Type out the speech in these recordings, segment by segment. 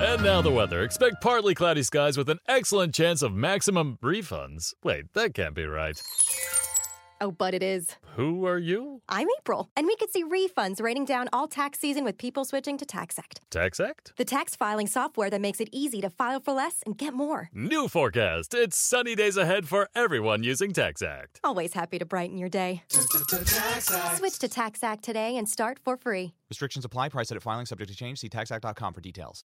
And now the weather. Expect partly cloudy skies with an excellent chance of maximum refunds. Wait, that can't be right. Oh, but it is. Who are you? I'm April, and we could see refunds raining down all tax season with people switching to TaxAct. TaxAct? The tax filing software that makes it easy to file for less and get more. New forecast. It's sunny days ahead for everyone using TaxAct. Always happy to brighten your day. Switch to TaxAct today and start for free. Restrictions apply. Price at filing subject to change. See taxact.com for details.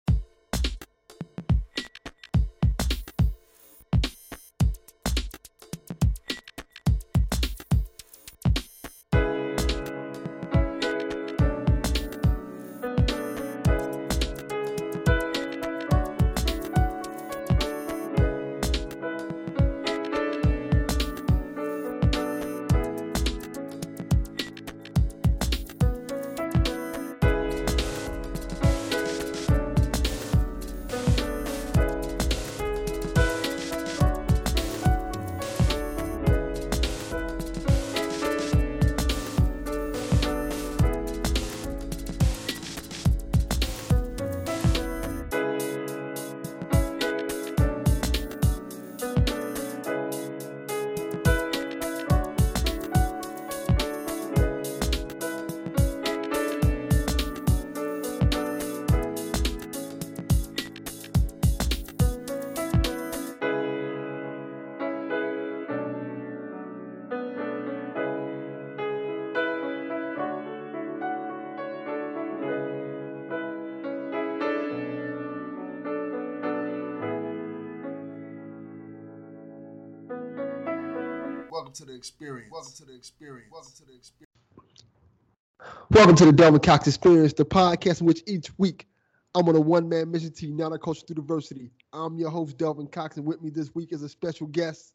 Welcome to the experience. Welcome to the experience. Welcome to the experience. Welcome to the Delvin Cox Experience, the podcast in which each week I'm on a one man mission to unite our culture through diversity. I'm your host, Delvin Cox, and with me this week is a special guest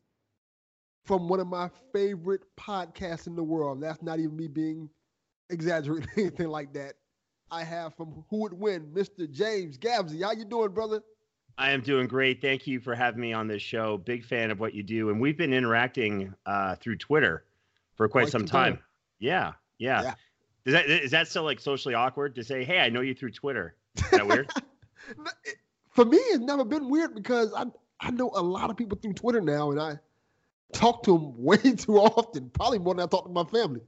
from one of my favorite podcasts in the world. That's not even me being exaggerating anything like that. I have from Who Would Win, Mr. James Gavsie. How you doing, brother? I am doing great. Thank you for having me on this show. Big fan of what you do, and we've been interacting uh, through Twitter for quite, Quite some time. time. Yeah, yeah. Yeah. Is that is that still like socially awkward to say, "Hey, I know you through Twitter"? Is that weird? For me, it's never been weird because I I know a lot of people through Twitter now, and I talk to them way too often, probably more than I talk to my family.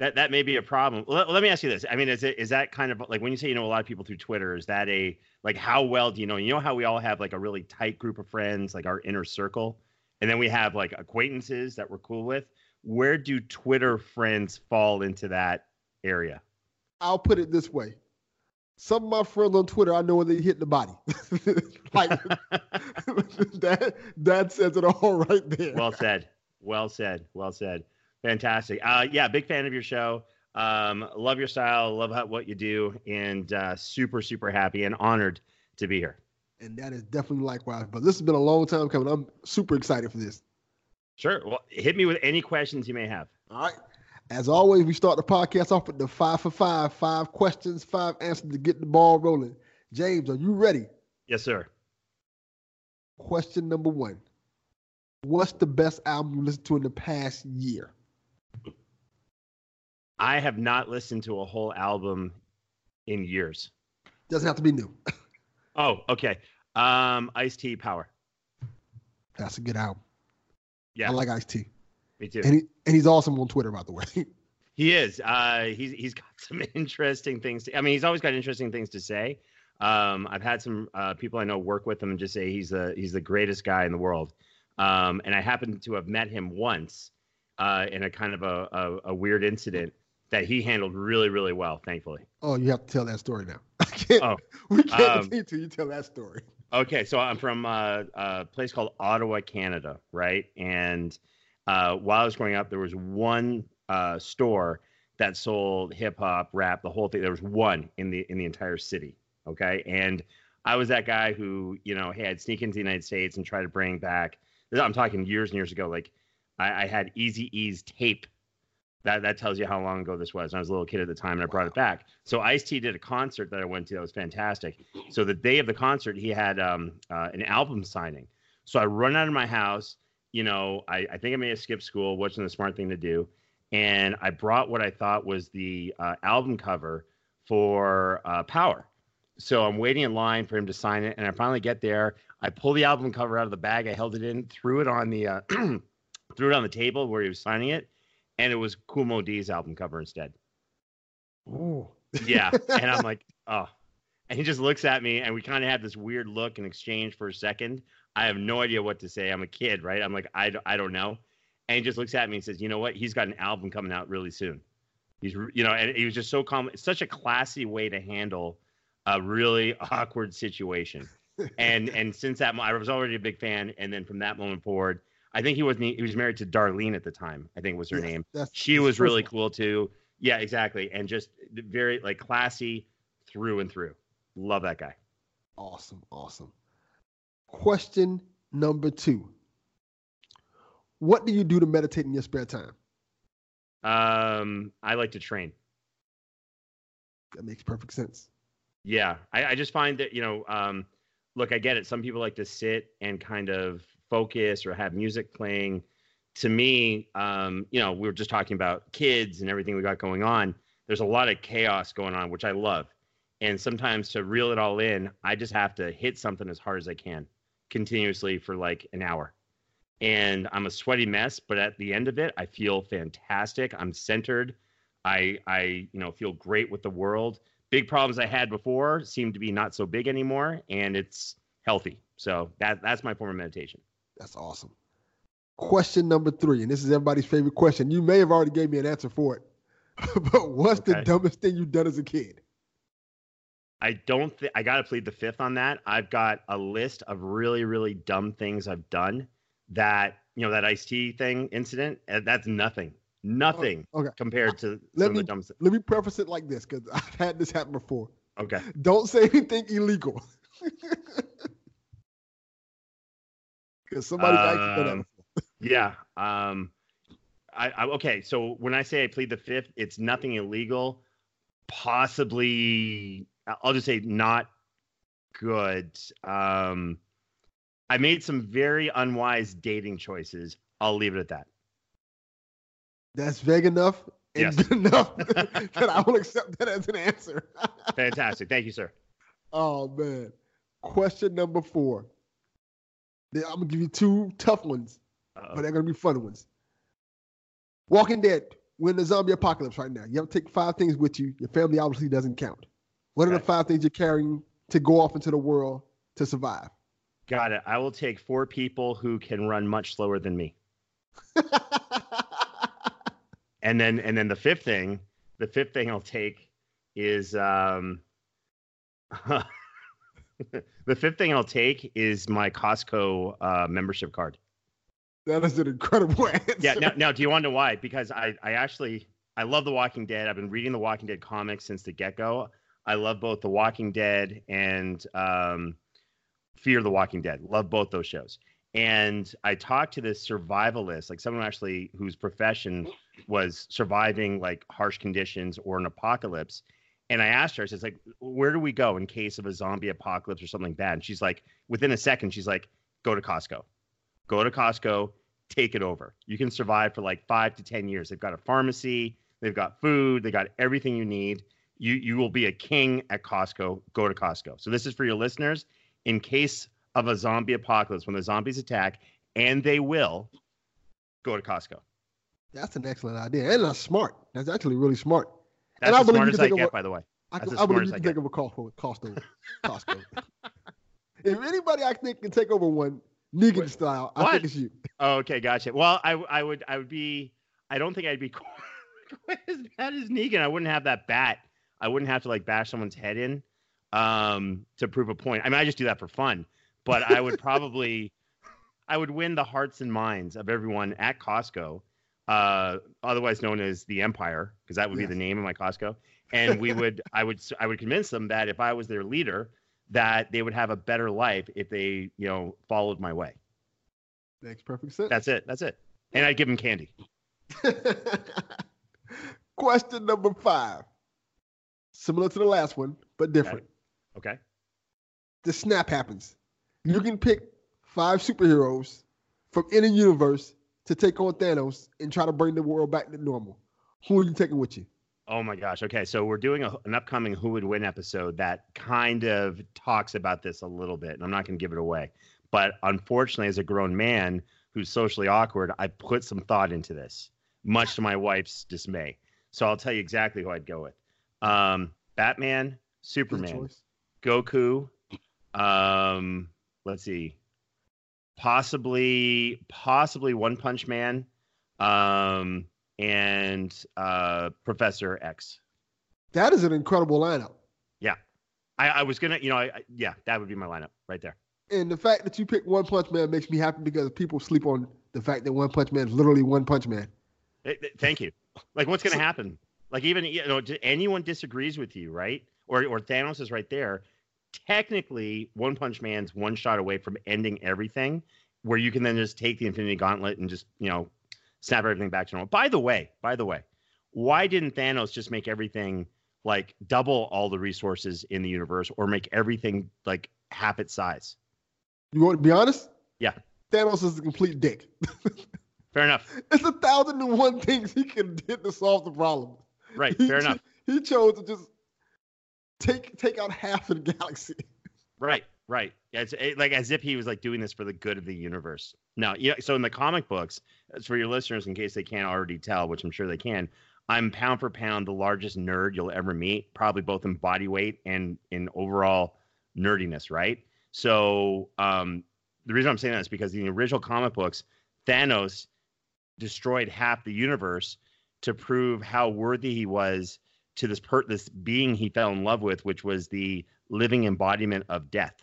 That that may be a problem. Let, let me ask you this. I mean, is it is that kind of like when you say you know a lot of people through Twitter? Is that a like how well do you know? You know how we all have like a really tight group of friends, like our inner circle, and then we have like acquaintances that we're cool with. Where do Twitter friends fall into that area? I'll put it this way. Some of my friends on Twitter, I know when they hit the body. like that that says it all right there. well said. Well said. Well said. Fantastic. Uh, yeah, big fan of your show. Um, love your style. Love how, what you do, and uh, super super happy and honored to be here. and that is definitely likewise. But this has been a long time coming. I'm super excited for this. Sure. Well, hit me with any questions you may have. All right. As always, we start the podcast off with the five for five, five questions, five answers to get the ball rolling. James, are you ready? Yes, sir. Question number one. What's the best album you listened to in the past year? I have not listened to a whole album in years. Doesn't have to be new. Oh, okay. Um, Ice T Power. That's a good album. Yeah, I like Ice T. me too. And he and he's awesome on Twitter, by the way. He is. Uh, he's he's got some interesting things. To, I mean, he's always got interesting things to say. Um, I've had some uh, people I know work with him and just say he's the he's the greatest guy in the world. Um, and I happen to have met him once uh, in a kind of a, a, a weird incident that he handled really really well, thankfully. oh, you have to tell that story now. I can't, Oh, we can't um, till you tell that story. Okay, so I'm from uh, a place called Ottawa, Canada, right? And uh, while I was growing up, there was one uh, store that sold hip hop, rap, the whole thing. There was one in the in the entire city. Okay, and I was that guy who, you know, hey, I'd sneak into the United States and try to bring back. I'm talking years and years ago. Like, I, I had Eazy-E's tape. That that tells you how long ago this was. I was a little kid at the time, and I brought it back. So Ice T did a concert that I went to that was fantastic. So the day of the concert, he had um, uh, an album signing. So I run out of my house. You know, I, I think I may have skipped school, wasn't the smart thing to do. And I brought what I thought was the uh, album cover for uh, Power. so I'm waiting in line for him to sign it, and I finally get there. I pull the album cover out of the bag. I held it in, threw it on the uh, threw it on the table where he was signing it, and it was Kool Moe Dee's album cover instead. Ooh. Yeah, and I'm like, oh, and he just looks at me, and we kind of have this weird look in exchange for a second. I have no idea what to say. I'm a kid, right? I'm like, I, I don't know. And he just looks at me and says, you know what? He's got an album coming out really soon. He's, you know, and he was just so calm. It's such a classy way to handle a really awkward situation. and and since that, I was already a big fan. And then from that moment forward, I think he was he was married to Darlene at the time. I think was her Yes, name. that's- She was really cool too. Yeah, exactly. And just very like classy through and through. Love that guy. Awesome, awesome. Question number two. What do you do to meditate in your spare time? Um, I like to train. That makes perfect sense. Yeah, I, I just find that you know, um, look, I get it. Some people like to sit and kind of focus or have music playing. To me, um, you know, we were just talking about kids and everything we got going on. There's a lot of chaos going on, which I love. And sometimes to reel it all in, I just have to hit something as hard as I can, continuously for like an hour. And I'm a sweaty mess, but at the end of it, I feel fantastic. I'm centered. I I you know feel great with the world big problems I had before seem to be not so big anymore, and it's healthy. So that that's my form of meditation. That's awesome. Question number three, and this is everybody's favorite question. You may have already gave me an answer for it, but what's the dumbest thing you've done as a kid? I don't think I got to plead the fifth on that. I've got a list of really really dumb things I've done. That you know that Ice T thing incident. That's nothing, nothing oh, okay. compared to Let some me of the dumbest. let me preface it like this because I've had this happen before. Okay, Don't say anything illegal. Because done Um, yeah. Um, I, I okay. So when I say I plead the fifth, it's nothing illegal. Possibly, I'll just say not good. Um, I made some very unwise dating choices. I'll leave it at that. That's vague enough and Yes. enough that I will accept that as an answer. Fantastic. Thank you, sir. oh man. Question number four. I'm gonna give you two tough ones, Uh-oh. but they're gonna be fun ones. Walking Dead. We're in the zombie apocalypse right now. You have to take five things with you. Your family obviously doesn't count. What are the five things you're carrying to go off into the world to survive? Got it. I will take four people who can run much slower than me. And then and then the fifth thing, the fifth thing I'll take is um the fifth thing I'll take is my Costco uh, membership card. that is an incredible answer. Yeah. Now, now, do you want to know why? Because I, I actually, I love The Walking Dead. I've been reading The Walking Dead comics since the get go. I love both The Walking Dead and um, Fear the Walking Dead. Love both those shows. And I talked to this survivalist, like someone actually whose profession was surviving like harsh conditions or an apocalypse. And I asked her, I says, like, where do we go in case of a zombie apocalypse or something bad? And she's like, within a second, she's like, go to Costco. Go to Costco, take it over. You can survive for like five to 10 years. They've got a pharmacy, they've got food, they got everything you need. You you will be a king at Costco. Go to Costco. So this is for your listeners. In case of a zombie apocalypse, when the zombies attack, and they will, go to Costco. That's an excellent idea. And that's smart. That's actually really smart. That's I smart you as I get, by the way. I, That's can, as I believe smart you as I can get. take over Costco. Costco. Costco. if anybody I think can take over one Negan What? style, I What? think it's you. Oh, okay, gotcha. Well, I I would I would be I don't think I'd be quite as bad as Negan. I wouldn't have that bat. I wouldn't have to like bash someone's head in um to prove a point. I mean, I just do that for fun, but I would probably I would win the hearts and minds of everyone at Costco, uh, otherwise known as the Empire, because that would be the name of my Costco. And we would I would I would convince them that if I was their leader, that they would have a better life if they you know followed my way. Makes perfect sense. That's it. That's it. And I'd give them candy. Question number five. Similar to the last one, but different. Okay. The snap happens. You can pick five superheroes from any universe to take on Thanos and try to bring the world back to normal. Who are you taking with you? Oh my gosh. Okay, so we're doing a, an upcoming Who Would Win episode that kind of talks about this a little bit, and I'm not going to give it away. But unfortunately, as a grown man who's socially awkward, I put some thought into this, much to my wife's dismay. So I'll tell you exactly who I'd go with: um, Batman, Superman. Goku. Um, let's see, possibly, possibly One Punch Man, um, and uh, Professor X. That is an incredible lineup. Yeah, I, I was gonna, you know, I, I- yeah, that would be my lineup right there. And the fact that you picked One Punch Man makes me happy because people sleep on the fact that One Punch Man is literally One Punch Man. Eh, eh, Thank you. Like, what's gonna happen? Like, even you know, anyone disagrees with you, right? Or or Thanos is right there. Technically, One Punch Man's one shot away from ending everything, where you can then just take the Infinity Gauntlet and just you know snap everything back to normal. By the way, by the way, why didn't Thanos just make everything like double all the resources in the universe, or make everything like half its size? You want to be honest? Yeah. Thanos is a complete dick. Fair enough. it's a thousand and one things he can did to solve the problem. Right. Fair cho- enough. He chose to just take take out half of the galaxy. Right, right. It's it, like as if he was like doing this for the good of the universe. No, yeah. So in the comic books, for your listeners, in case they can't already tell, which I'm sure they can, I'm pound for pound the largest nerd you'll ever meet, probably both in body weight and in overall nerdiness. Right. So um, the reason I'm saying that is because in the original comic books, Thanos destroyed half the universe to prove how worthy he was to this per- this being he fell in love with, which was the living embodiment of death.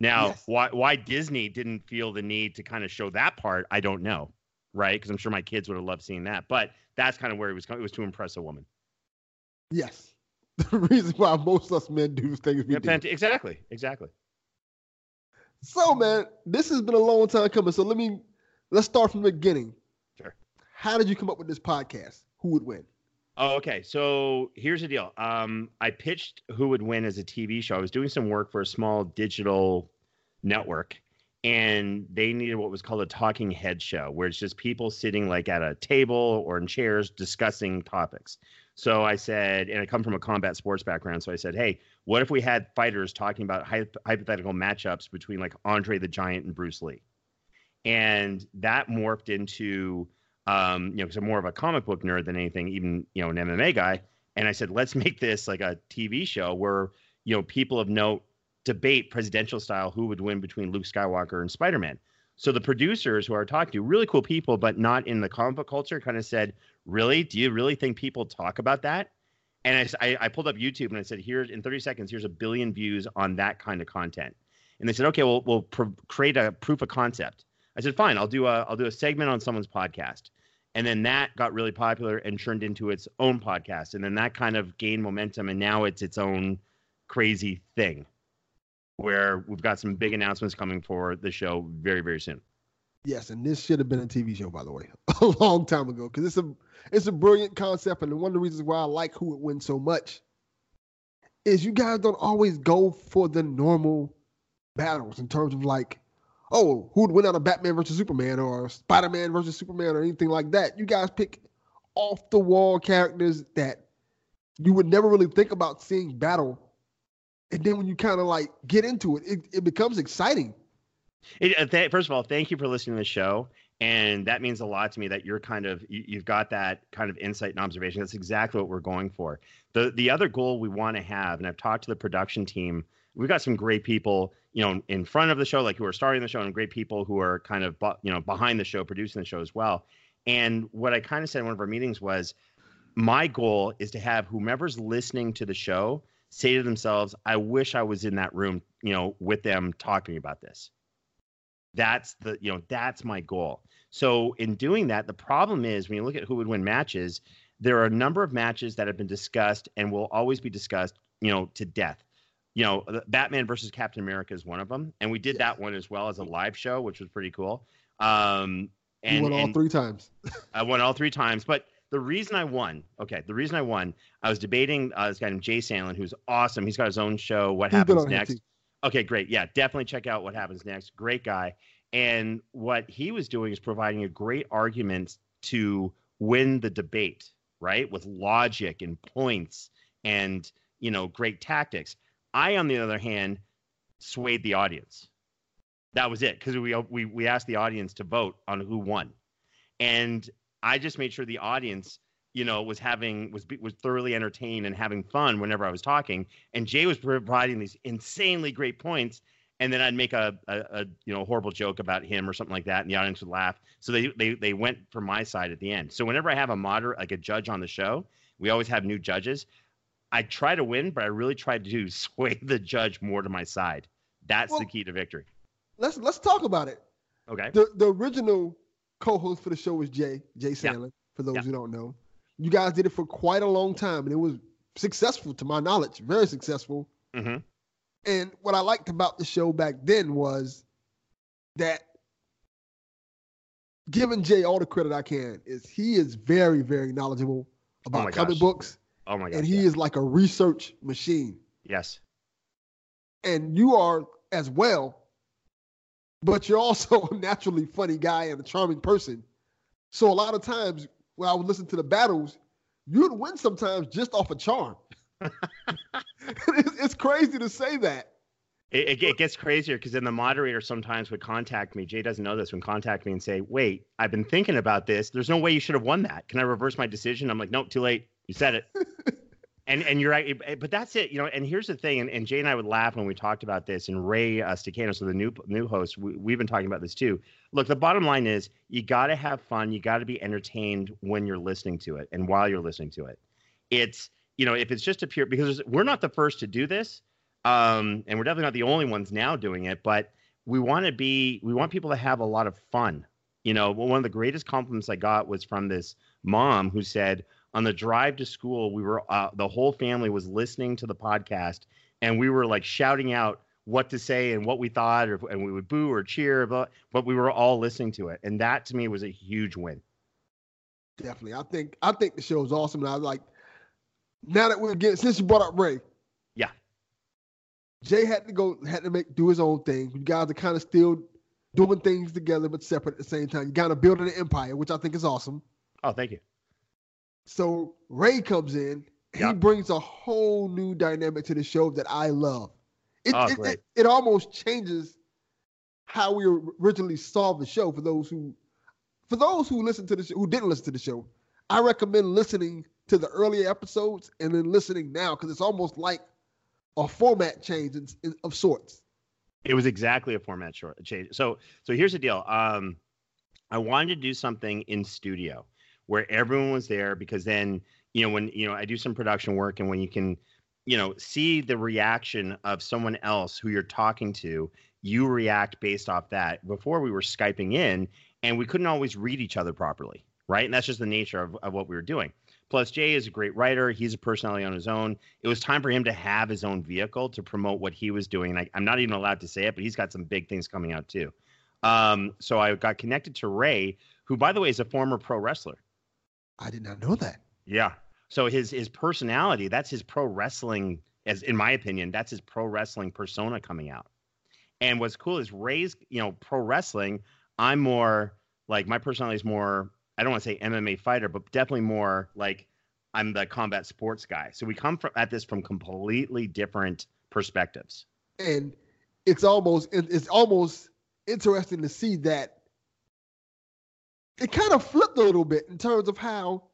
Now, Yes. why why Disney didn't feel the need to kind of show that part, I don't know, right? Because I'm sure my kids would have loved seeing that. But that's kind of where it was. It was to impress a woman. Yes. The reason why most of us men do things we Yeah, do. exactly, exactly. So, man, this has been a long time coming. So let me let's start from the beginning. Sure. How did you come up with this podcast? Who would win? Oh, okay. So here's the deal. Um, I pitched Who Would Win as a TV show. I was doing some work for a small digital network, and they needed what was called a talking head show, where it's just people sitting like at a table or in chairs discussing topics. So I said, and I come from a combat sports background, so I said, hey, what if we had fighters talking about hy- hypothetical matchups between like Andre the Giant and Bruce Lee? And that morphed into um, you know, because I'm more of a comic book nerd than anything, even you know, an MMA guy. And I said, let's make this like a TV show where you know people of note debate presidential style who would win between Luke Skywalker and Spider Man. So the producers who are talking to, really cool people, but not in the comic book culture, kind of said, "Really? Do you really think people talk about that?" And I, I pulled up YouTube and I said, "Here's in 30 seconds, here's a billion views on that kind of content." And they said, "Okay, well, we'll pro- create a proof of concept." I said, "Fine, I'll do a I'll do a segment on someone's podcast." And then that got really popular and turned into its own podcast, and then that kind of gained momentum, and now it's its own crazy thing, where we've got some big announcements coming for the show very very soon. Yes, and this should have been a TV show, by the way, a long time ago, because it's a it's a brilliant concept, and one of the reasons why I like Who It Win so much is you guys don't always go for the normal battles in terms of like, oh, who would win out of Batman versus Superman or Spider Man versus Superman or anything like that. You guys pick off the wall characters that you would never really think about seeing battle, and then when you kind of like get into it, it, it becomes exciting. It, uh, th- first of all, thank you for listening to the show, and that means a lot to me that you're kind of you, you've got that kind of insight and observation. That's exactly what we're going for. the The other goal we want to have, and I've talked to the production team. We've got some great people, you know, in front of the show, like who are starting the show, and great people who are kind of, you know, behind the show, producing the show as well. And what I kind of said in one of our meetings was, my goal is to have whomever's listening to the show say to themselves, "I wish I was in that room, you know, with them talking about this." That's the, you know, that's my goal. So in doing that, the problem is when you look at who would win matches, there are a number of matches that have been discussed and will always be discussed, you know, to death. You know, Batman versus Captain America is one of them, and we did that one as well as a live show, which was pretty cool. Um, and, you won all three times. I won all three times. But the reason I won, okay, the reason I won, I was debating uh, this guy named Jay Sandlin, who's awesome. He's got his own show, What He's Happens Next. Okay, great. Yeah, definitely check out What Happens Next. Great guy. And what he was doing is providing a great argument to win the debate, right? With logic and points and, you know, great tactics. I, on the other hand, swayed the audience. That was it because we, we we asked the audience to vote on who won, and I just made sure the audience, you know, was having was was thoroughly entertained and having fun whenever I was talking. And Jay was providing these insanely great points, and then I'd make a, a, a you know horrible joke about him or something like that, and the audience would laugh. So they they they went for my side at the end. So whenever I have a moderate like a judge on the show, we always have new judges. I try to win, but I really try to sway the judge more to my side. That's Well- the key to victory. Let's let's talk about it. Okay. The the original co-host for the show was Jay Jay Yeah. For those Yeah. who don't know, you guys did it for quite a long time, and it was successful to my knowledge, very successful. hmm And what I liked about the show back then was that giving Jay all the credit I can is he is very, very knowledgeable about Oh comic gosh. books. Oh my god. and he yeah. is like a research machine. yes. And you are as well, but you're also a naturally funny guy and a charming person. So a lot of times when I would listen to the battles, you'd win sometimes just off a charm. it's, it's crazy to say that. It, it, it gets crazier because then the moderator sometimes would contact me. Jay doesn't know this. Would contact me and say, "Wait, I've been thinking about this. There's no way you should have won that. Can I reverse my decision?" I'm like, "Nope, too late. You said it." and and you're right. But that's it. You know. And here's the thing. And, and Jay and I would laugh when we talked about this. And Ray uh, Staccato, so the new new host, we, we've been talking about this too. Look, the bottom line is you got to have fun. You got to be entertained when you're listening to it and while you're listening to it. It's you know if it's just a pure because we're not the first to do this um, and we're definitely not the only ones now doing it, but we want to be, we want people to have a lot of fun. You know, one of the greatest compliments I got was from this mom who said, on the drive to school, we were, uh, the whole family was listening to the podcast and we were like shouting out what to say and what we thought, or, and we would boo or cheer, but, but we were all listening to it. And that to me was a huge win. Definitely. I think I think the show is awesome. And I like now that we're getting since you brought up Ray. Yeah. Jay had to go had to make do his own thing. You guys are kind of still doing things together but separate at the same time. You kind of building an empire, which I think is awesome. Oh, thank you. So Ray comes in. Yeah. He brings a whole new dynamic to the show that I love. It, Oh, it, it, it almost changes how we originally saw the show for those who for those who listen to the show, who didn't listen to the show. I recommend listening to the earlier episodes and then listening now because it's almost like a format change in, in- of sorts. It was exactly a format short change. So so here's the deal. Um, I wanted to do something in studio where everyone was there because then you know when you know I do some production work and when you can you know see the reaction of someone else who you're talking to, you react based off that. Before we were skyping in and we couldn't always read each other properly, right? And that's just the nature of, of what we were doing. Plus, Jay is a great writer. He's a personality on his own. It was time for him to have his own vehicle to promote what he was doing. And I, I'm not even allowed to say it, but he's got some big things coming out too. Um, so I got connected to Ray, who, by the way, is a former pro wrestler. I did not know that. Yeah. So his his personality, that's his pro wrestling, as in my opinion, that's his pro wrestling persona coming out. And what's cool is Ray's, you know, pro wrestling. I'm more like my personality is more. I don't want to say MMA fighter, but definitely more like I'm the combat sports guy. So we come from, at this from completely different perspectives. and it's almost it's almost interesting to see that it kind of flipped a little bit in terms of how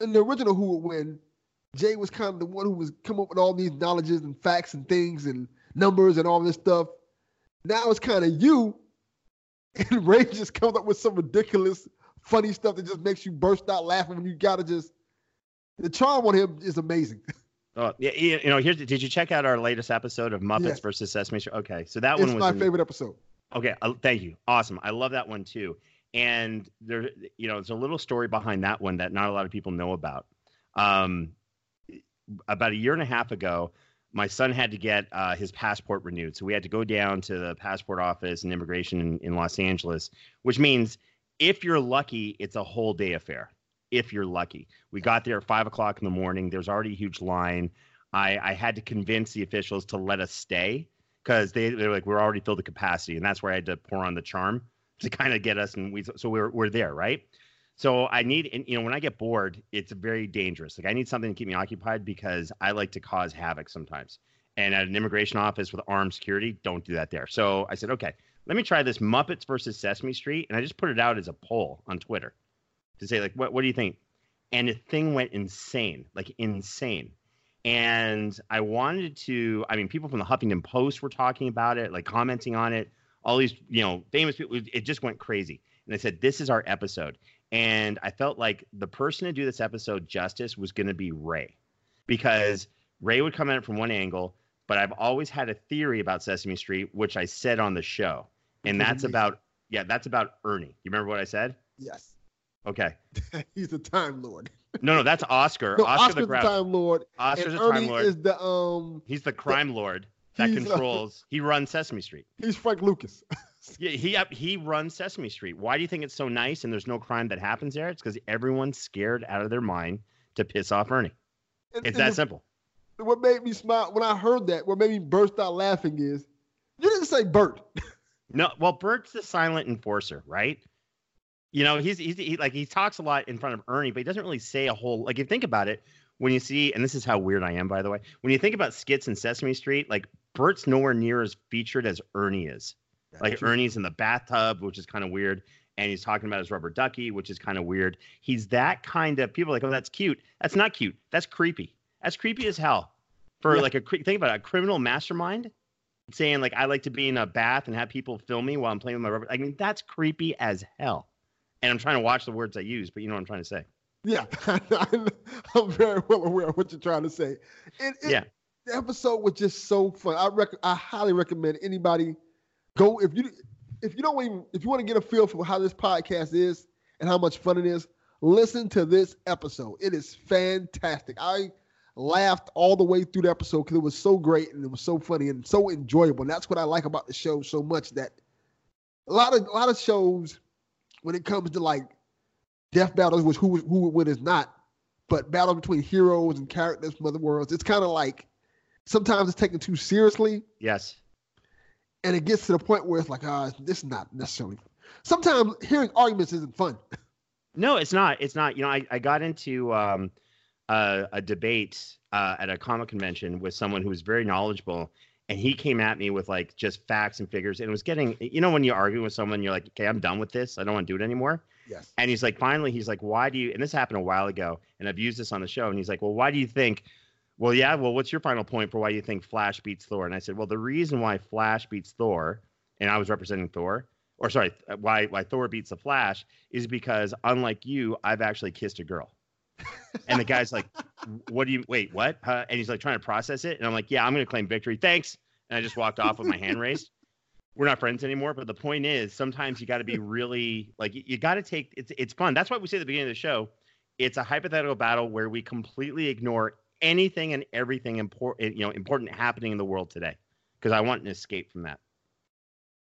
in the original Who Would Win, Jay was kind of the one who was come up with all these knowledges and facts and things and numbers and all this stuff. Now it's kind of you, and Ray just comes up with some ridiculous, funny stuff that just makes you burst out laughing when you gotta just. The charm on him is amazing. Oh, yeah, you know, here's did you check out our latest episode of Muppets Yes. versus Sesame Street? Okay, so that it's one was my favorite episode. Okay, uh, thank you. Awesome. I love that one too. And there, you know, there's a little story behind that one that not a lot of people know about. Um, about a year and a half ago, my son had to get uh, his passport renewed, so we had to go down to the passport office and immigration in, in Los Angeles, which means if you're lucky, it's a whole day affair. If you're lucky, we got there at five o'clock in the morning. There's already a huge line. I, I had to convince the officials to let us stay because they they're like we're already filled to capacity, and that's where I had to pour on the charm to kind of get us, and we so we're we're there, right? So I need, and you know, when I get bored, it's very dangerous. Like I need something to keep me occupied because I like to cause havoc sometimes. And at an immigration office with armed security, don't do that there. So I said, okay, let me try this Muppets versus Sesame Street, and I just put it out as a poll on Twitter to say like, what what do you think? And the thing went insane, like insane. And I wanted to, I mean, people from the Huffington Post were talking about it, like commenting on it. All these, you know, famous people. It just went crazy. And I said, this is our episode. And I felt like the person to do this episode justice was going to be Ray, because Ray would come at it from one angle. But I've always had a theory about Sesame Street, which I said on the show, and that's about yeah, that's about Ernie. You remember what I said? Yes. Okay. He's the Time Lord. No, no, that's Oscar. No, Oscar Oscar's the the, Time Lord. Oscar's and the Ernie Time Lord. is the um. He's the crime lord that he's, uh, controls. he runs Sesame Street. He's Frank Lucas. Yeah, he he runs Sesame Street. Why do you think it's so nice and there's no crime that happens there? It's because everyone's scared out of their mind to piss off Ernie. And- It's and that the- simple. What made me smile when I heard that, what made me burst out laughing is, you didn't say Bert. No, well, Bert's the silent enforcer, right? You know, he's he's he, like he talks a lot in front of Ernie, but he doesn't really say a whole. Like, if you think about it, when you see, and this is how weird I am, by the way, when you think about skits in Sesame Street, like Bert's nowhere near as featured as Ernie is. Like Ernie's in the bathtub, which is kind of weird, and he's talking about his rubber ducky, which is kind of weird. He's that kind of people like, oh, that's cute. That's not cute. That's creepy. That's creepy as hell. For Yeah. like a think about it, a criminal mastermind saying like I like to be in a bath and have people film me while I'm playing with my rubber. I mean, that's creepy as hell. And I'm trying to watch the words I use, but you know what I'm trying to say. Yeah, I'm very well aware of what you're trying to say. And it, Yeah. The episode was just so fun. I rec- I highly recommend anybody go if you if you don't even if you want to get a feel for how this podcast is and how much fun it is, listen to this episode. It is fantastic. I laughed all the way through the episode because it was so great and it was so funny and so enjoyable. And that's what I like about the show so much that a lot of a lot of shows when it comes to like death battles, which who who would win is not, but battle between heroes and characters from other worlds, it's kind of like sometimes it's taken too seriously, Yes. and it gets to the point where it's like, ah, this is not necessarily. Sometimes hearing arguments isn't fun. No, it's not. It's not. You know, I, I got into um, a, a debate uh, at a comic convention with someone who was very knowledgeable, and he came at me with like just facts and figures, and it was getting. You know, when you argue with someone, you're like, okay, I'm done with this. I don't want to do it anymore. Yes. And he's like, finally, he's like, why do you? And this happened a while ago, and I've used this on the show. And he's like, well, why do you think? Well, yeah. Well, what's your final point for why you think Flash beats Thor? And I said, well, the reason why Flash beats Thor, and I was representing Thor, or sorry, uh, why why Thor beats the Flash is because unlike you, I've actually kissed a girl. And the guy's like, what do you wait? What? Huh? And he's like trying to process it, and I'm like, yeah, I'm gonna claim victory. Thanks. And I just walked off with my hand raised we're not friends anymore. But the point is, sometimes you got to be really like you, you got to take it's it's fun. That's why we say at the beginning of the show, it's a hypothetical battle where we completely ignore anything and everything important you know important happening in the world today because I want an escape from that.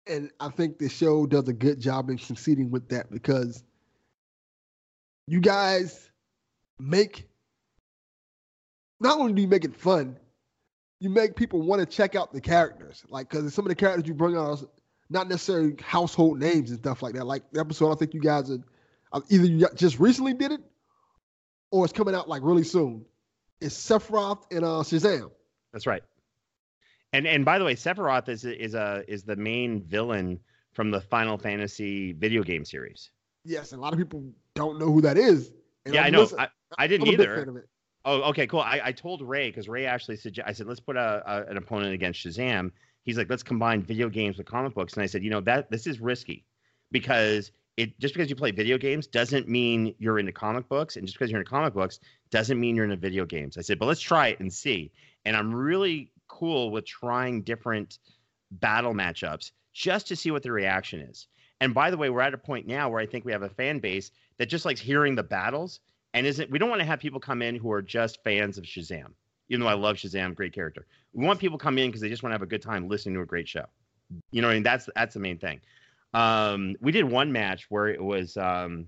And I think the show does a good job in succeeding with that because you guys make not only do you make it fun, you make people want to check out the characters. Like, because some of the characters you bring out are not necessarily household names and stuff like that. Like the episode, I think you guys are uh, either you just recently did it or it's coming out like really soon. It's Sephiroth and uh, Shazam. That's right. And and by the way, Sephiroth is is a is the main villain from the Final Fantasy video game series. Yes, and a lot of people don't know who that is. And yeah, I'm I know. listen- I, I didn't I'm either. fan of it. Oh, okay, cool. I, I told Ray because Ray actually suggested. I said, let's put a, a an opponent against Shazam. He's like, let's combine video games with comic books. And I said, you know that this is risky because it just because you play video games doesn't mean you're into comic books, and just because you're into comic books doesn't mean you're into video games. I said, but let's try it and see. And I'm really cool with trying different battle matchups just to see what the reaction is. And by the way, we're at a point now where I think we have a fan base that just likes hearing the battles and isn't we don't want to have people come in who are just fans of Shazam. Even though I love Shazam, great character. We want people come in because they just want to have a good time listening to a great show. You know, what I mean that's that's the main thing. Um, we did one match where it was um,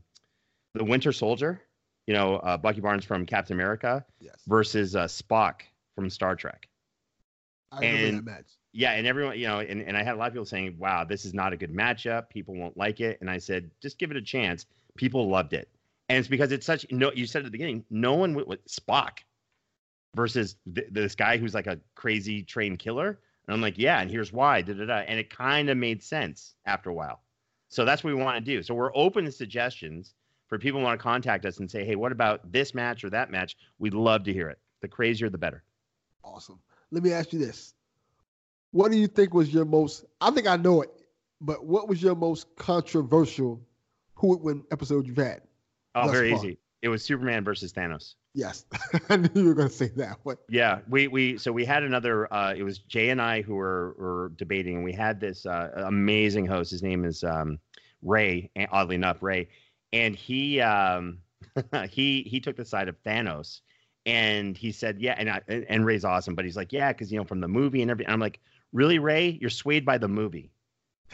the Winter Soldier, you know, uh, Bucky Barnes from Captain America Yes. versus uh, Spock from Star Trek. I and- that match. Yeah, and everyone, you know, and, and I had a lot of people saying, wow, this is not a good matchup. People won't like it. And I said, just give it a chance. People loved it. and it's because it's such no. You said at the beginning, no one with, Spock versus th- this guy who's like a crazy trained killer. And I'm like, yeah, and here's why. Da, da, da. And it kind of made sense after a while. So that's what we want to do. So we're open to suggestions for people who want to contact us and say, hey, what about this match or that match? We'd love to hear it. The crazier, the better. Awesome. Let me ask you this. What do you think was your most, I think I know it, but what was your most controversial Who Would Win episode you've had? Oh, very far. easy. It was Superman versus Thanos. Yes. I knew you were going to say that. Yeah, we we so we had another. Uh, it was Jay and I who were were debating, and we had this uh, amazing host. His name is um, Ray. Oddly enough, Ray, and he um, he he took the side of Thanos, and he said, yeah, and I, and- and Ray's awesome, but he's like, yeah, because you know from the movie and everything. I'm like, really, Ray? You're swayed by the movie.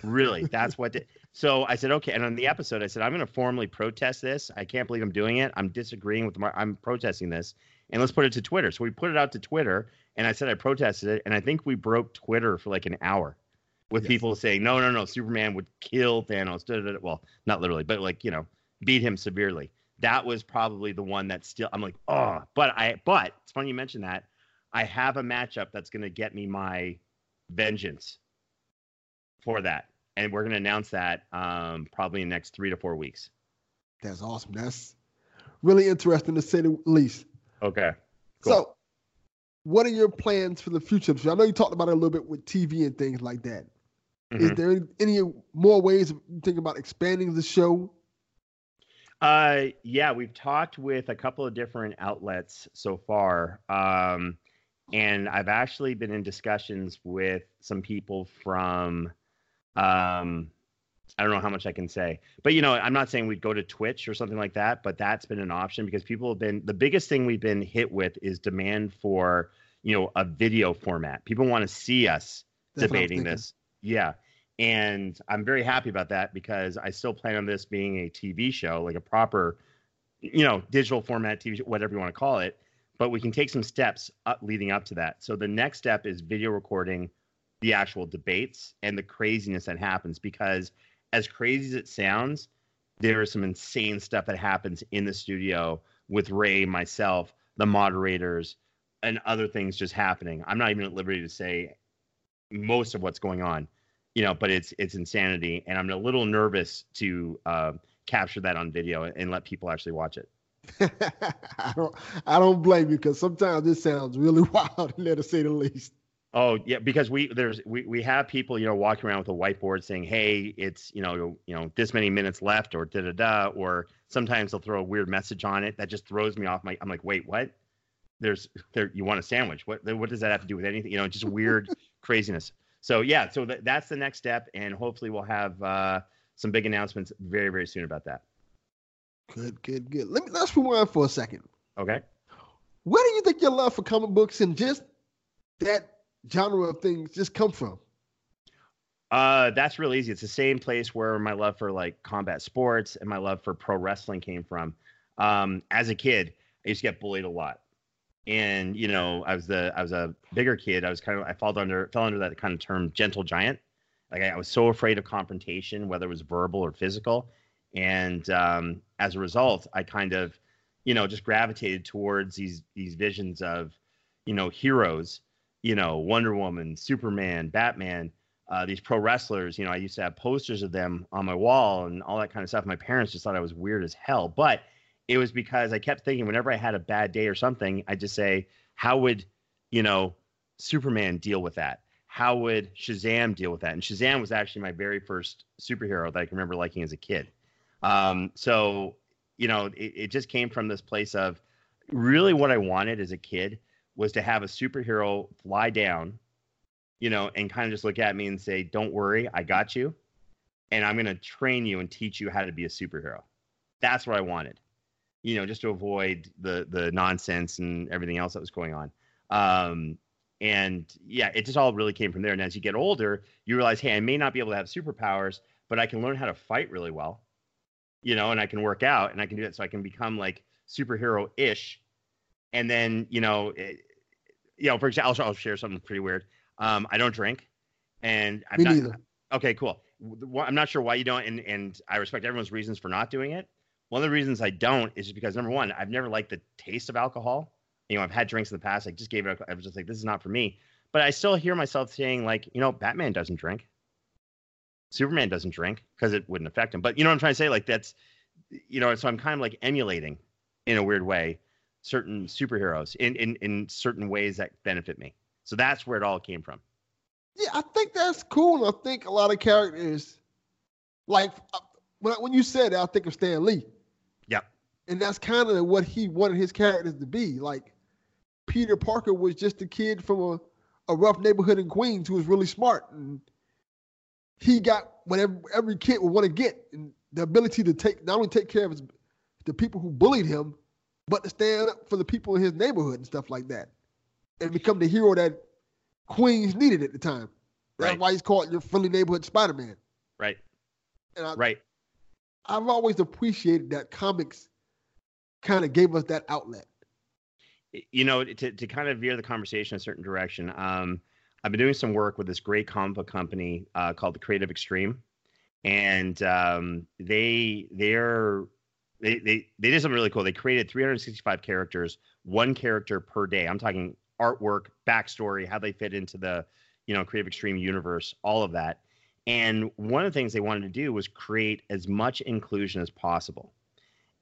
Really? That's what. Did. So I said, okay. And on the episode, I said, I'm going to formally protest this. I can't believe I'm doing it. I'm disagreeing with. Mar- I'm protesting this, and let's put it to Twitter. So we put it out to Twitter, and I said I protested it, and I think we broke Twitter for like an hour, with Yes. people saying, no, no, no, Superman would kill Thanos. da, da, da. Well, not literally, but like you know, beat him severely. That was probably the one that still. I'm like, oh, but I. But it's funny you mentioned that. I have a matchup that's going to get me my vengeance for that. And we're going to announce that um, probably in the next three to four weeks. That's awesome. That's really interesting to say the least. Okay. Cool. So, what are your plans for the future? So I know you talked about it a little bit with TV and things like that. Is Mhm. there any, any more ways of thinking about expanding the show? Uh, yeah, we've talked with a couple of different outlets so far. Um, and I've actually been in discussions with some people from, um, I don't know how much I can say, but you know, I'm not saying we'd go to Twitch or something like that, but that's been an option because people have been the biggest thing we've been hit with is demand for, you know, a video format. People want to see us That's debating this. Yeah. And I'm very happy about that because I still plan on this being a TV show, like a proper, you know, digital format TV show, whatever you want to call it. But we can take some steps up leading up to that. So the next step is video recording the actual debates and the craziness that happens because as crazy as it sounds, there is some insane stuff that happens in the studio with Ray, myself, the moderators, and other things just happening. I'm not even at liberty to say most of what's going on, you know, but it's it's insanity, and I'm a little nervous to uh, capture that on video and let people actually watch it. I don't I don't blame you because sometimes this sounds really wild, there to say the least. Oh yeah, because we there's we, we have people you know walking around with a whiteboard saying, "Hey, it's you know you know this many minutes left," or da da da, or sometimes they'll throw a weird message on it that just throws me off my. I'm like, wait, what? There's there you want a sandwich? What what does that have to do with anything? You know, just weird craziness. So yeah, so th- that's the next step, and hopefully we'll have uh, some big announcements very very soon about that. Good, good, good. Let me let's rewind for a second. Okay. Where do you think your love for comic books and just that genre of things just come from? Uh, that's real easy. It's the same place where my love for like combat sports and my love for pro wrestling came from. Um, as a kid, I used to get bullied a lot, and you know, I was the I was a bigger kid. I was kind of I fell under fell under that kind of term, gentle giant. Like I, I was so afraid of confrontation, whether it was verbal or physical, and um, as a result, I kind of, you know, just gravitated towards these these visions of, you know, heroes, you know, Wonder Woman, Superman, Batman uh, these pro wrestlers. You know, I used to have posters of them on my wall and all that kind of stuff. My parents just thought I was weird as hell, but it was because I kept thinking whenever I had a bad day or something, I'd just say, how would you know Superman deal with that? How would Shazam deal with that? And Shazam was actually my very first superhero that I can remember liking as a kid. Um, so you know, it, it just came from this place of really what I wanted as a kid was to have a superhero fly down you know, and kind of just look at me and say, "Don't worry, I got you, and I'm going to train you and teach you how to be a superhero." That's what I wanted, you know, just to avoid the the nonsense and everything else that was going on. Um, and yeah, it just all really came from there. And as you get older, you realize, hey, I may not be able to have superpowers, but I can learn how to fight really well, you know, and I can work out and I can do that, so I can become like superhero ish. And then, you know, it, you know, for example, I'll, I'll share something pretty weird. Um, I don't drink, and I'm Me not. neither. Okay, cool. I'm not sure why you don't, and and I respect everyone's reasons for not doing it. One of the reasons I don't is just because number one, I've never liked the taste of alcohol. You know, I've had drinks in the past. I just gave it. I was just like, this is not for me. But I still hear myself saying, like, you know, Batman doesn't drink. Superman doesn't drink because it wouldn't affect him. But you know what I'm trying to say? Like that's, you know, so I'm kind of like emulating, in a weird way, certain superheroes in in in certain ways that benefit me. So that's where it all came from. Yeah, I think that's cool. I think a lot of characters, like uh, when when you said that, I think of Stan Lee. Yep. And that's kind of what he wanted his characters to be. Like Peter Parker was just a kid from a, a rough neighborhood in Queens who was really smart, and he got whatever every kid would want to get, and the ability to take not only take care of his, the people who bullied him, but to stand up for the people in his neighborhood and stuff like that, and become the hero that Queens needed at the time. That's Right. why he's called your friendly neighborhood Spider-Man. Right. And I, Right. I've always appreciated that comics kind of gave us that outlet. you know, to, to kind of veer the conversation a certain direction, um, I've been doing some work with this great comic book company uh, called the Creative Extreme, and um, they they're they, they they did something really cool. They created 365 characters, one character per day. I'm talking artwork, backstory, how they fit into the you know Creative Extreme universe, all of that. And one of the things they wanted to do was create as much inclusion as possible.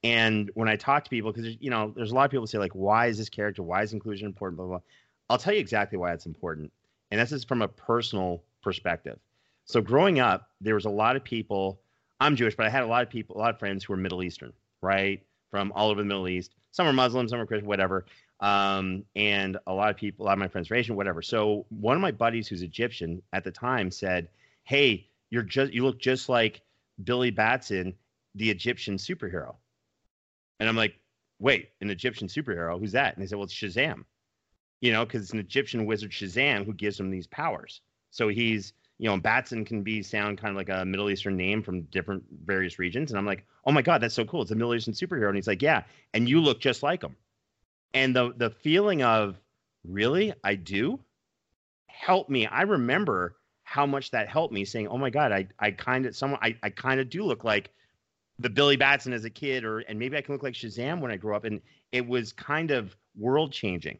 And when I talk to people, because you know, there's a lot of people say like, "Why is this character? Why is inclusion important?" Blah blah. blah. I'll tell you exactly why it's important, and this is from a personal perspective. So growing up, there was a lot of people. I'm Jewish, but I had a lot of people, a lot of friends who were Middle Eastern, right, from all over the Middle East. Some are Muslim, some are Christian, whatever. Um, and a lot of people, a lot of my friends are Asian, whatever. So one of my buddies who's Egyptian at the time said, "Hey, you're just you look just like Billy Batson, the Egyptian superhero." And I'm like, wait, an Egyptian superhero? Who's that? And they said, well, it's Shazam. You know, because it's an Egyptian wizard Shazam who gives him these powers. So he's, you know, Batson can be sound kind of like a Middle Eastern name from different various regions. And I'm like, oh my God, that's so cool. It's a Middle Eastern superhero. And he's like, yeah, and you look just like him. And the the feeling of really, I do Help me. I remember how much that helped me saying, oh my God, I I kind of someone I, I kind of do look like the Billy Batson as a kid, or and maybe I can look like Shazam when I grow up. And it was kind of world changing.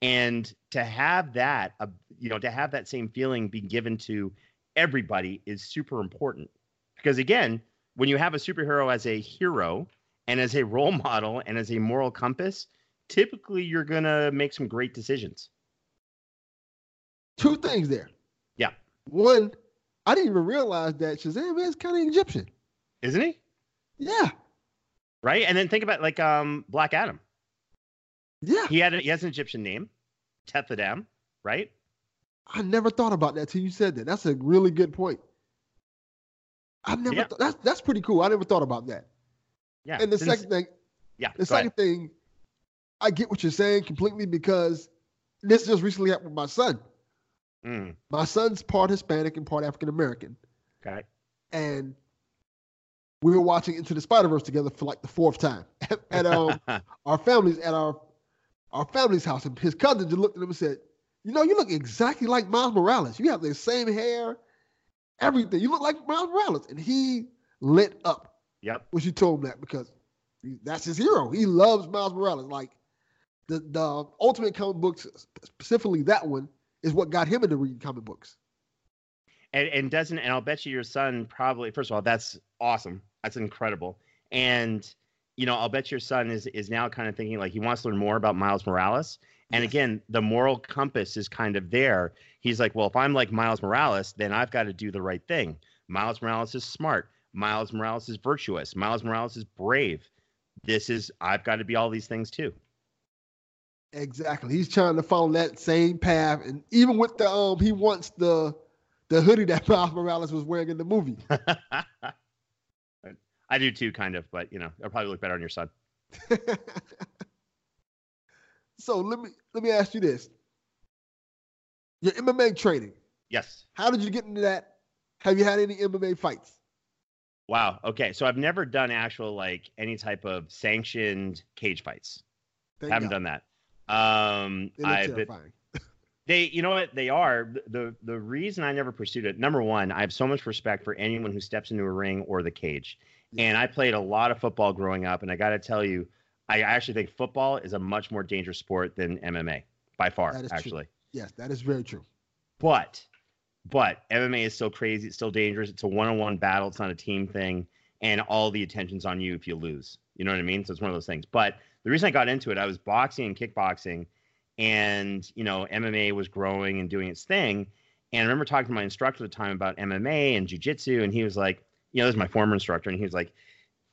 And to have that, uh, you know, to have that same feeling be given to everybody is super important. Because again, when you have a superhero as a hero and as a role model and as a moral compass, typically you're gonna make some great decisions. Two things there. Yeah. One, I didn't even realize that Shazam is kind of Egyptian. Isn't he? Yeah. Right. And then think about like um Black Adam. Yeah. He had a, he has an Egyptian name, Teth-Adam, right? I never thought about that till you said that. That's a really good point. I never Yeah. thought that's that's pretty cool. I never thought about that. Yeah. And the Since- second thing, yeah. the go ahead. second thing, I get what you're saying completely because this just recently happened with my son. Mm, My son's part Hispanic and part African American. okay. And we were watching Into the Spider Verse together for like the fourth time at um, our families at our our family's house, and his cousin just looked at him and said, "You know, you look exactly like Miles Morales. You have the same hair, everything. You look like Miles Morales." And he lit up yep. when she told him that because that's his hero. He loves Miles Morales. Like the the Ultimate comic books, specifically that one, is what got him into reading comic books. And, and doesn't and I'll bet you your son probably first of all that's awesome that's incredible and you know I'll bet your son is is now kind of thinking like he wants to learn more about Miles Morales. And again the moral compass is kind of there. He's like well if I'm like Miles Morales then I've got to do the right thing. Miles Morales is smart. Miles Morales is virtuous. Miles Morales is brave. This is I've got to be all these things too. Exactly. He's trying to follow that same path, and even with the um, he wants the the hoodie that Miles Morales was wearing in the movie. I do too kind of but you know it'll probably look better on your son so let me let me ask you this: Your MMA training. yes How did you get into that? Have you had any MMA fights? Wow. Okay. So I've never done actual like any type of sanctioned cage fights. Thank haven't God. done that. Um, They I but terrifying. they, you know what, they are the the reason I never pursued it. Number one, I have so much respect for anyone who steps into a ring or the cage. And I played a lot of football growing up, and I got to tell you, I actually think football is a much more dangerous sport than MMA by far. That is true. Actually, Yes, that is very true. but but MMA is still crazy. It's still dangerous. It's a one-on-one battle. It's not a team thing, and all the attention's on you if you lose. You know what I mean? So it's one of those things. But the reason I got into it, I was boxing and kickboxing, and you know MMA was growing and doing its thing. And I remember talking to my instructor at the time about MMA and jujitsu, and he was like, you know, this is my former instructor, and he was like,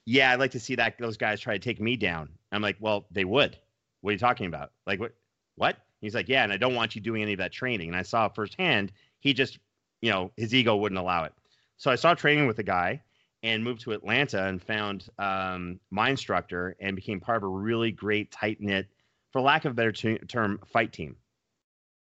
"Yeah, I'd like to see that those guys try to take me down." I'm like, "Well, they would. What are you talking about? Like what? What?" He's like, "Yeah, and I don't want you doing any of that training." And I saw firsthand he just, you know, his ego wouldn't allow it. So I started training with the guy and moved to Atlanta and found um, my instructor and became part of a really great, tight knit, for lack of a better t- term, fight team.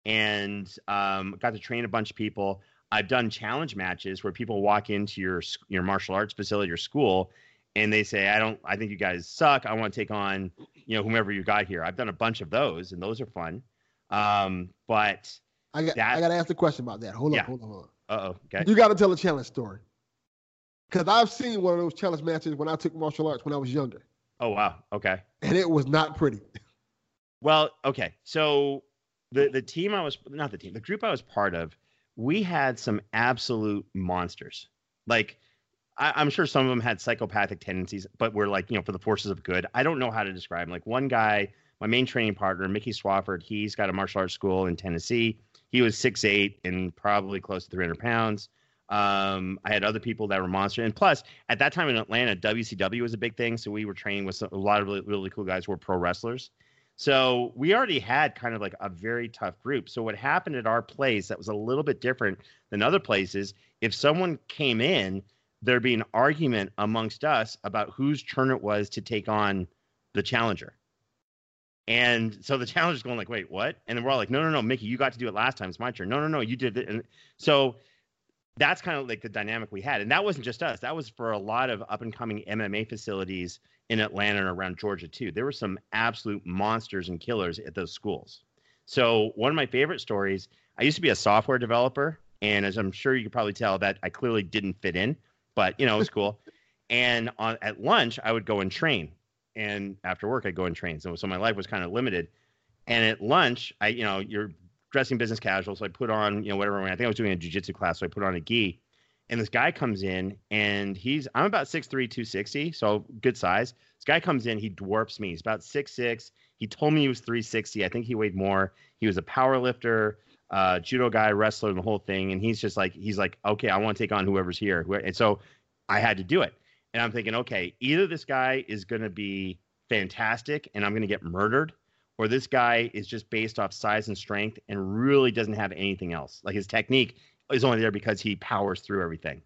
And um, got to train a bunch of people. I've done challenge matches where people walk into your your martial arts facility, your school, and they say, "I don't. I think you guys suck. I want to take on, you know, whomever you got here." I've done a bunch of those, and those are fun. Um, but I got That- I got to ask a question about that. Hold Yeah. on, hold on, hold uh oh, okay. on. You got to tell a challenge story. Because I've seen one of those challenge matches when I took martial arts when I was younger, Oh wow, okay. and it was not pretty. Well, okay. So the the team I was not the team, the group I was part of, we had some absolute monsters. Like I, I'm sure some of them had psychopathic tendencies, but were like, you know, for the forces of good. I don't know how to describe them. Like one guy, my main training partner, Mickey Swafford, he's got a martial arts school in Tennessee. He was six eight and probably close to 300 pounds. Um, I had other people that were monster, and plus at that time in Atlanta, WCW was a big thing. So we were training with some, a lot of really, really cool guys who were pro wrestlers. So we already had kind of like a very tough group. So what happened at our place that was a little bit different than other places, if someone came in, there'd be an argument amongst us about whose turn it was to take on the challenger. And so the challenger's going like, wait, what? And then we're all like, no, no, no, Mickey, you got to do it last time. It's my turn. No, no, no, you did it. And so that's kind of like the dynamic we had. And that wasn't just us. That was for a lot of up and coming MMA facilities in Atlanta and around Georgia too. There were some absolute monsters and killers at those schools. So one of my favorite stories, I used to be a software developer, and as I'm sure you could probably tell, that I clearly didn't fit in, but you know, it was cool. and on at lunch, I would go and train. And after work, I'd go and train. So, so my life was kind of limited. And at lunch, I, you know, you're dressing business casual. So I put on, you know, whatever. I think I was doing a jujitsu class. So I put on a gi. And this guy comes in and he's, I'm about 6'3, 260. So good size. This guy comes in, he dwarfs me. He's about 6'6. He told me he was 360. I think he weighed more. He was a power lifter, uh, judo guy, wrestler, and the whole thing. And he's just like, he's like, okay, I want to take on whoever's here. And so I had to do it. And I'm thinking, okay, either this guy is going to be fantastic and I'm going to get murdered, or this guy is just based off size and strength and really doesn't have anything else. Like his technique is only there because he powers through everything.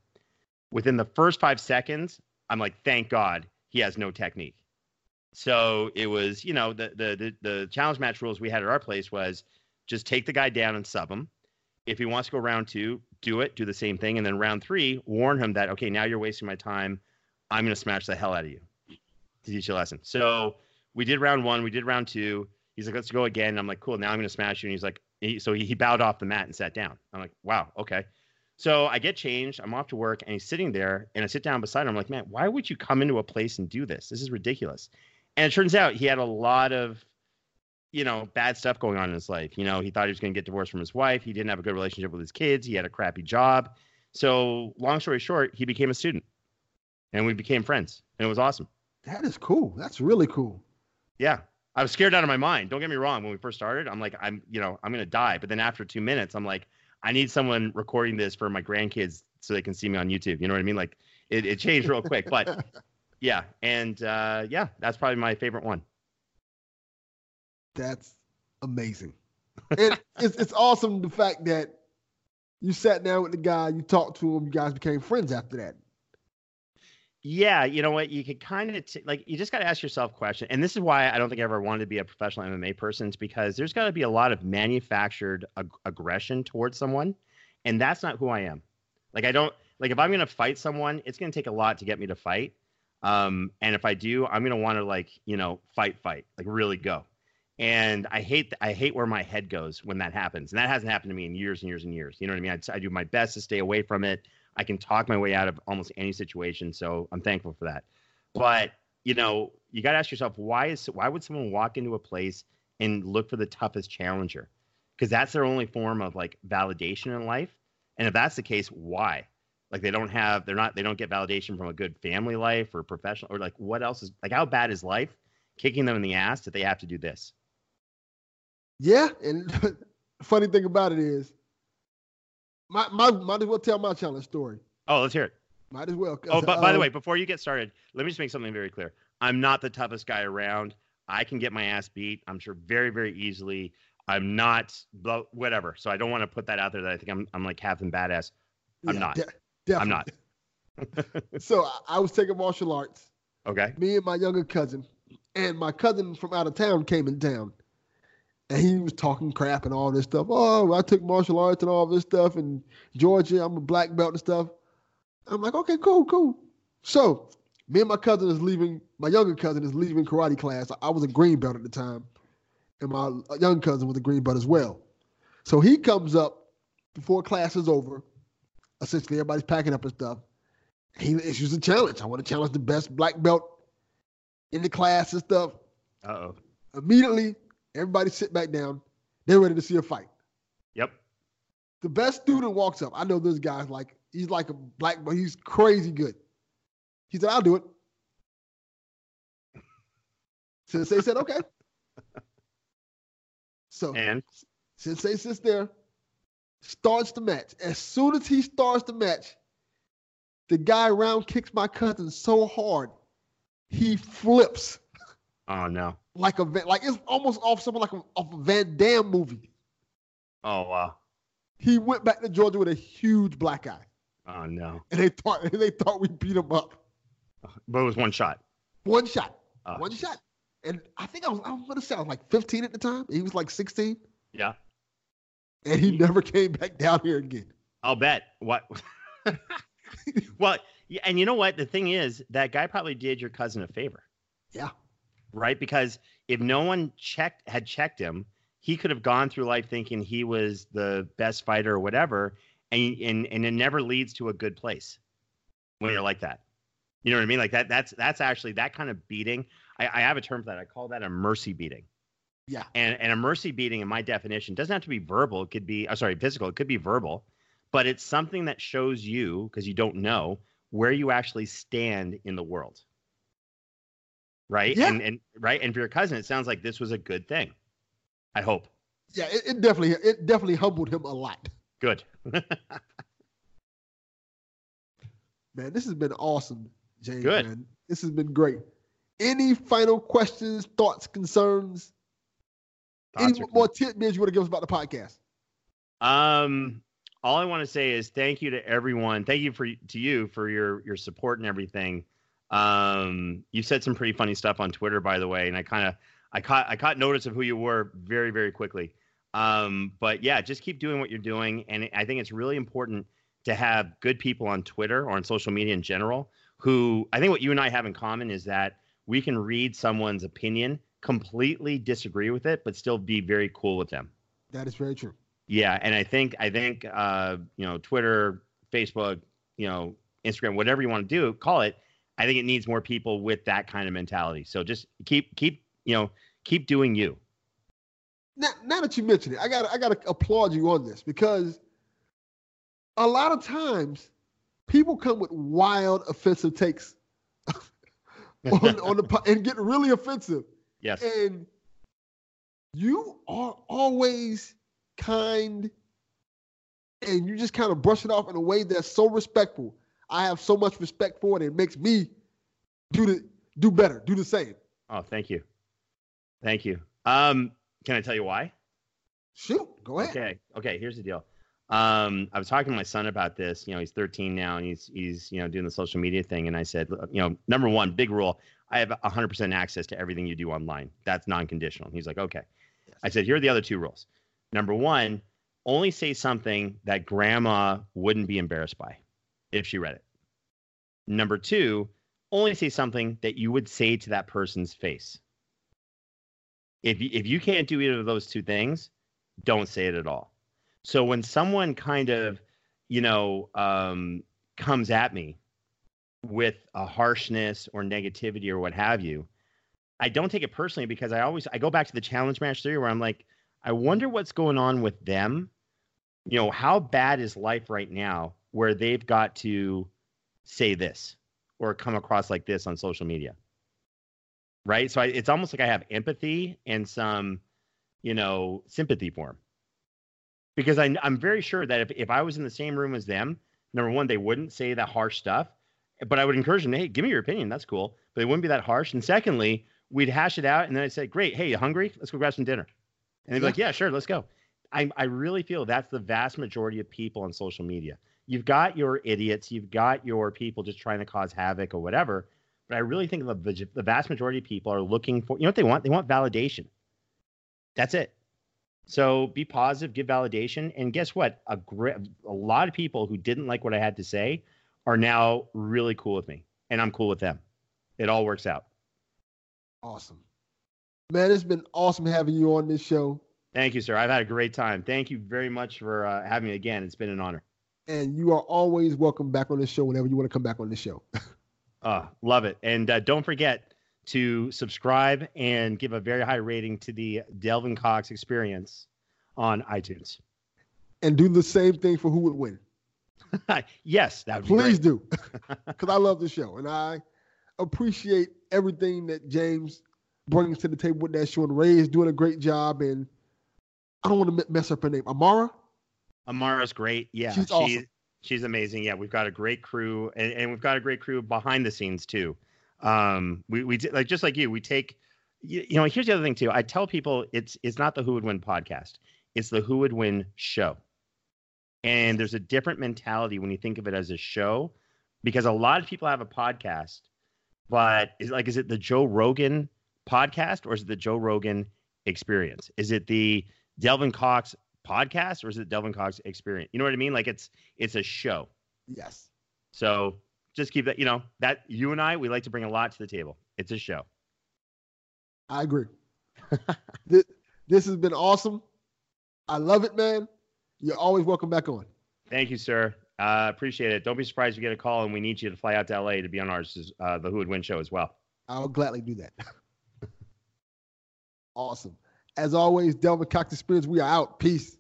Within the first five seconds, I'm like, thank God he has no technique. So it was, you know, the the the, the challenge match rules we had at our place was just take the guy down and sub him. If he wants to go round two, do it, do the same thing, and then round three, warn him that okay, now you're wasting my time. I'm going to smash the hell out of you to teach you a lesson. So we did round one, we did round two. He's like, let's go again. And I'm like, cool. Now I'm going to smash you. And he's like, he, so he, he bowed off the mat and sat down. I'm like, wow, okay. So I get changed. I'm off to work, and he's sitting there. And I sit down beside him. I'm like, man, why would you come into a place and do this? This is ridiculous. And it turns out he had a lot of, you know, bad stuff going on in his life. You know, he thought he was going to get divorced from his wife. He didn't have a good relationship with his kids. He had a crappy job. So long story short, he became a student and we became friends and it was awesome That is cool. That's really cool. yeah i was scared out of my mind. Don't get me wrong. When we first started i'm like i'm you know i'm gonna die. But then after two minutes i'm like i need someone recording this for my grandkids so they can see me on youtube. You know what i mean? Like it, it changed real quick. But yeah. And uh yeah that's probably my favorite one. That's amazing. It, it's it's awesome the fact that you sat down with the guy, you talked to him, you guys became friends after that. Yeah, you know what? You could kind of t- like you just got to ask yourself question, and this is why I don't think I ever wanted to be a professional MMA person. Because there's got to be a lot of manufactured ag- aggression towards someone, and that's not who I am. Like I don't like if I'm gonna fight someone, it's gonna take a lot to get me to fight. Um, and if I do, I'm gonna want to like you know fight, fight, like really go. And I hate I hate where my head goes when that happens. And that hasn't happened to me in years and years and years. You know what I mean? I, I do my best to stay away from it. I can talk my way out of almost any situation, so I'm thankful for that. But you know, you got to ask yourself why is why would someone walk into a place and look for the toughest challenger? Because that's their only form of like validation in life. And if that's the case, why? Like they don't have, they're not, they don't get validation from a good family life or professional or like what else is like how bad is life kicking them in the ass that they have to do this? Yeah, and funny thing about it is, my, my might as well tell my challenge story. Oh, let's hear it. Might as well. Oh, but by the um, way, before you get started, let me just make something very clear. I'm not the toughest guy around. I can get my ass beat. I'm sure very, very easily. I'm not whatever. So I don't want to put that out there that I think I'm I'm like Captain Badass. I'm yeah, not. de- I'm not. so I, I was taking martial arts. Okay. Me and my younger cousin, and my cousin from out of town came in town, and he was talking crap and all this stuff. Oh, I took martial arts and all this stuff and Georgia. I'm a black belt and stuff. I'm like, okay, cool, cool. So me and my cousin is leaving. My younger cousin is leaving karate class. I was a green belt at the time, and my young cousin was a green belt as well. So he comes up before class is over. Essentially, everybody's packing up and stuff. He issues a challenge. I want to challenge the best black belt in the class and stuff. Uh oh. Immediately, everybody sit back down. They're ready to see a fight. Yep. The best student walks up. I know this guy's like he's like a black, but he's crazy good. He said, "I'll do it." Sensei said, "Okay." So And Sensei sits there, starts the match. As soon as he starts the match, the guy round kicks my cousin so hard, he flips oh no. like a like it's almost off something like a, off a Van Damme movie. Oh wow. He went back to Georgia with a huge black eye, Oh no. and they thought they thought we beat him up. But it was one shot. One shot, Oh, one shot. And I think I was I was gonna say I was like 15 at the time. He was like 16, Yeah. and he never came back down here again. I'll bet. What? well, yeah, and you know what? The thing is, that guy probably did your cousin a favor. Yeah. Right? Because if no one checked had checked him, he could have gone through life thinking he was the best fighter or whatever, and and and it never leads to a good place when you're like that. You know what I mean? Like that. That's that's actually that kind of beating. I, I have a term for that. I call that a mercy beating. Yeah. And and a mercy beating, in my definition, doesn't have to be verbal. It could be, uh, sorry, physical. It could be verbal, but it's something that shows you because you don't know where you actually stand in the world right? Yeah. And and right, and for your cousin, it sounds like this was a good thing. I hope. Yeah, it, it definitely it definitely humbled him a lot. Good. Man, this has been awesome, James. Good. Man. This has been great. Any final questions, thoughts, concerns? Thoughts Any or more tidbits you want to give us about the podcast? Um, all I want to say is thank you to everyone. Thank you for to you for your your support and everything. Um, you said some pretty funny stuff on Twitter, by the way, and I kind of I caught I caught notice of who you were very very quickly. Um, but yeah, just keep doing what you're doing, and I think it's really important to have good people on Twitter or on social media in general who I think what you and I have in common is that we can read someone's opinion, completely disagree with it, but still be very cool with them. That is very true. Yeah, and I think I think uh, you know Twitter, Facebook, you know Instagram, whatever you want to do, call it. I think it needs more people with that kind of mentality. So just keep keep you know keep doing you. Now, now that you mention it, I got I got to applaud you on this because a lot of times people come with wild offensive takes on, on the and get really offensive, Yes. and you are always kind, and you just kind of brush it off in a way that's so respectful. I have so much respect for it. It makes me do the do better, do the same. Oh, thank you, thank you. Um, can I tell you why? Shoot, go ahead. Okay. Okay. Here's the deal. Um, I was talking to my son about this. You know, he's 13 now, and he's he's you know doing the social media thing. And I said, you know, number one, big rule: I have 100% access to everything you do online. That's non-conditional. He's like, okay. I said, here are the other two rules. Number one, only say something that grandma wouldn't be embarrassed by if she read it. Number two, only say something that you would say to that person's face. If you, if you can't do either of those two things, don't say it at all. So when someone kind of, you know, um, comes at me with a harshness or negativity or what have you, I don't take it personally because I always I go back to the challenge match theory where I'm like, I wonder what's going on with them. You know, how bad is life right now where they've got to say this or come across like this on social media? Right. So I, it's almost like I have empathy and some, you know, sympathy for them. Because I, I'm very sure that if, if I was in the same room as them, number one, they wouldn't say that harsh stuff. But I would encourage them, hey, give me your opinion. That's cool. But they wouldn't be that harsh. And secondly, we'd hash it out. And then I'd say, great. Hey, you hungry? Let's go grab some dinner. And they'd be Yeah. like, yeah, sure. Let's go. I, I really feel that's the vast majority of people on social media. You've got your idiots, you've got your people just trying to cause havoc or whatever. But I really think the, the vast majority of people are looking for, you know what they want? They want validation. That's it. So be positive, give validation. And guess what? A, a lot of people who didn't like what I had to say are now really cool with me, and I'm cool with them. It all works out. Awesome. Man, it's been awesome having you on this show. Thank you, sir. I've had a great time. Thank you very much for uh, having me again. It's been an honor. And you are always welcome back on the show whenever you want to come back on the show. Uh, love it. And uh, don't forget to subscribe and give a very high rating to the Delvin Cox experience on iTunes. and do the same thing for who would win. yes, that would be Please do. Because I love the show and I appreciate everything that James brings to the table with that show. And Ray is doing a great job. And I don't want to mess up her name. Amara? Amara's great. Yeah, She's she- awesome. she's amazing. Yeah, we've got a great crew, and, and we've got a great crew behind the scenes too. Um, we we like just like you, we take. You, you know, here's the other thing too. I tell people it's it's not the Who Would Win podcast. It's the Who Would Win show. And there's a different mentality when you think of it as a show, because a lot of people have a podcast, but is like, is it the Joe Rogan podcast or is it the Joe Rogan experience? Is it the Delvin Cox podcast or is it Delvin Cox experience? You know what I mean? Like it's it's a show. Yes. So just keep that, you know, that you and I, we like to bring a lot to the table. It's a show. I agree. this, this has been awesome. I love it, man. You're always welcome back on. Thank you, sir. Uh, appreciate it. Don't be surprised if you get a call and we need you to fly out to LA to be on ours, uh, the Who Would Win show as well. I'll gladly do that. awesome. As always, Delvin Cox Experience, we are out. Peace.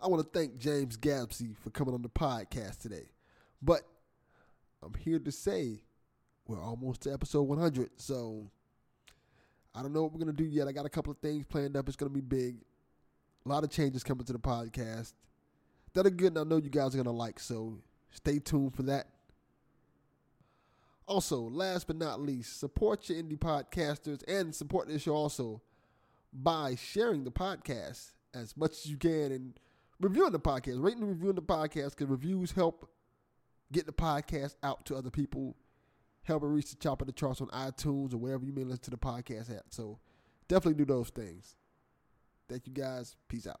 I want to thank James Gavsie for coming on the podcast today. But I'm here to say we're almost to episode 100. So I don't know what we're going to do yet. I got a couple of things planned up. It's going to be big. A lot of changes coming to the podcast that are good and I know you guys are going to like. So stay tuned for that. Also, last but not least, support your indie podcasters and support this show also by sharing the podcast as much as you can and reviewing the podcast. Rating and reviewing the podcast because reviews help get the podcast out to other people, help it reach the top of the charts on iTunes or wherever you may listen to the podcast at. So definitely do those things. Thank you guys. Peace out.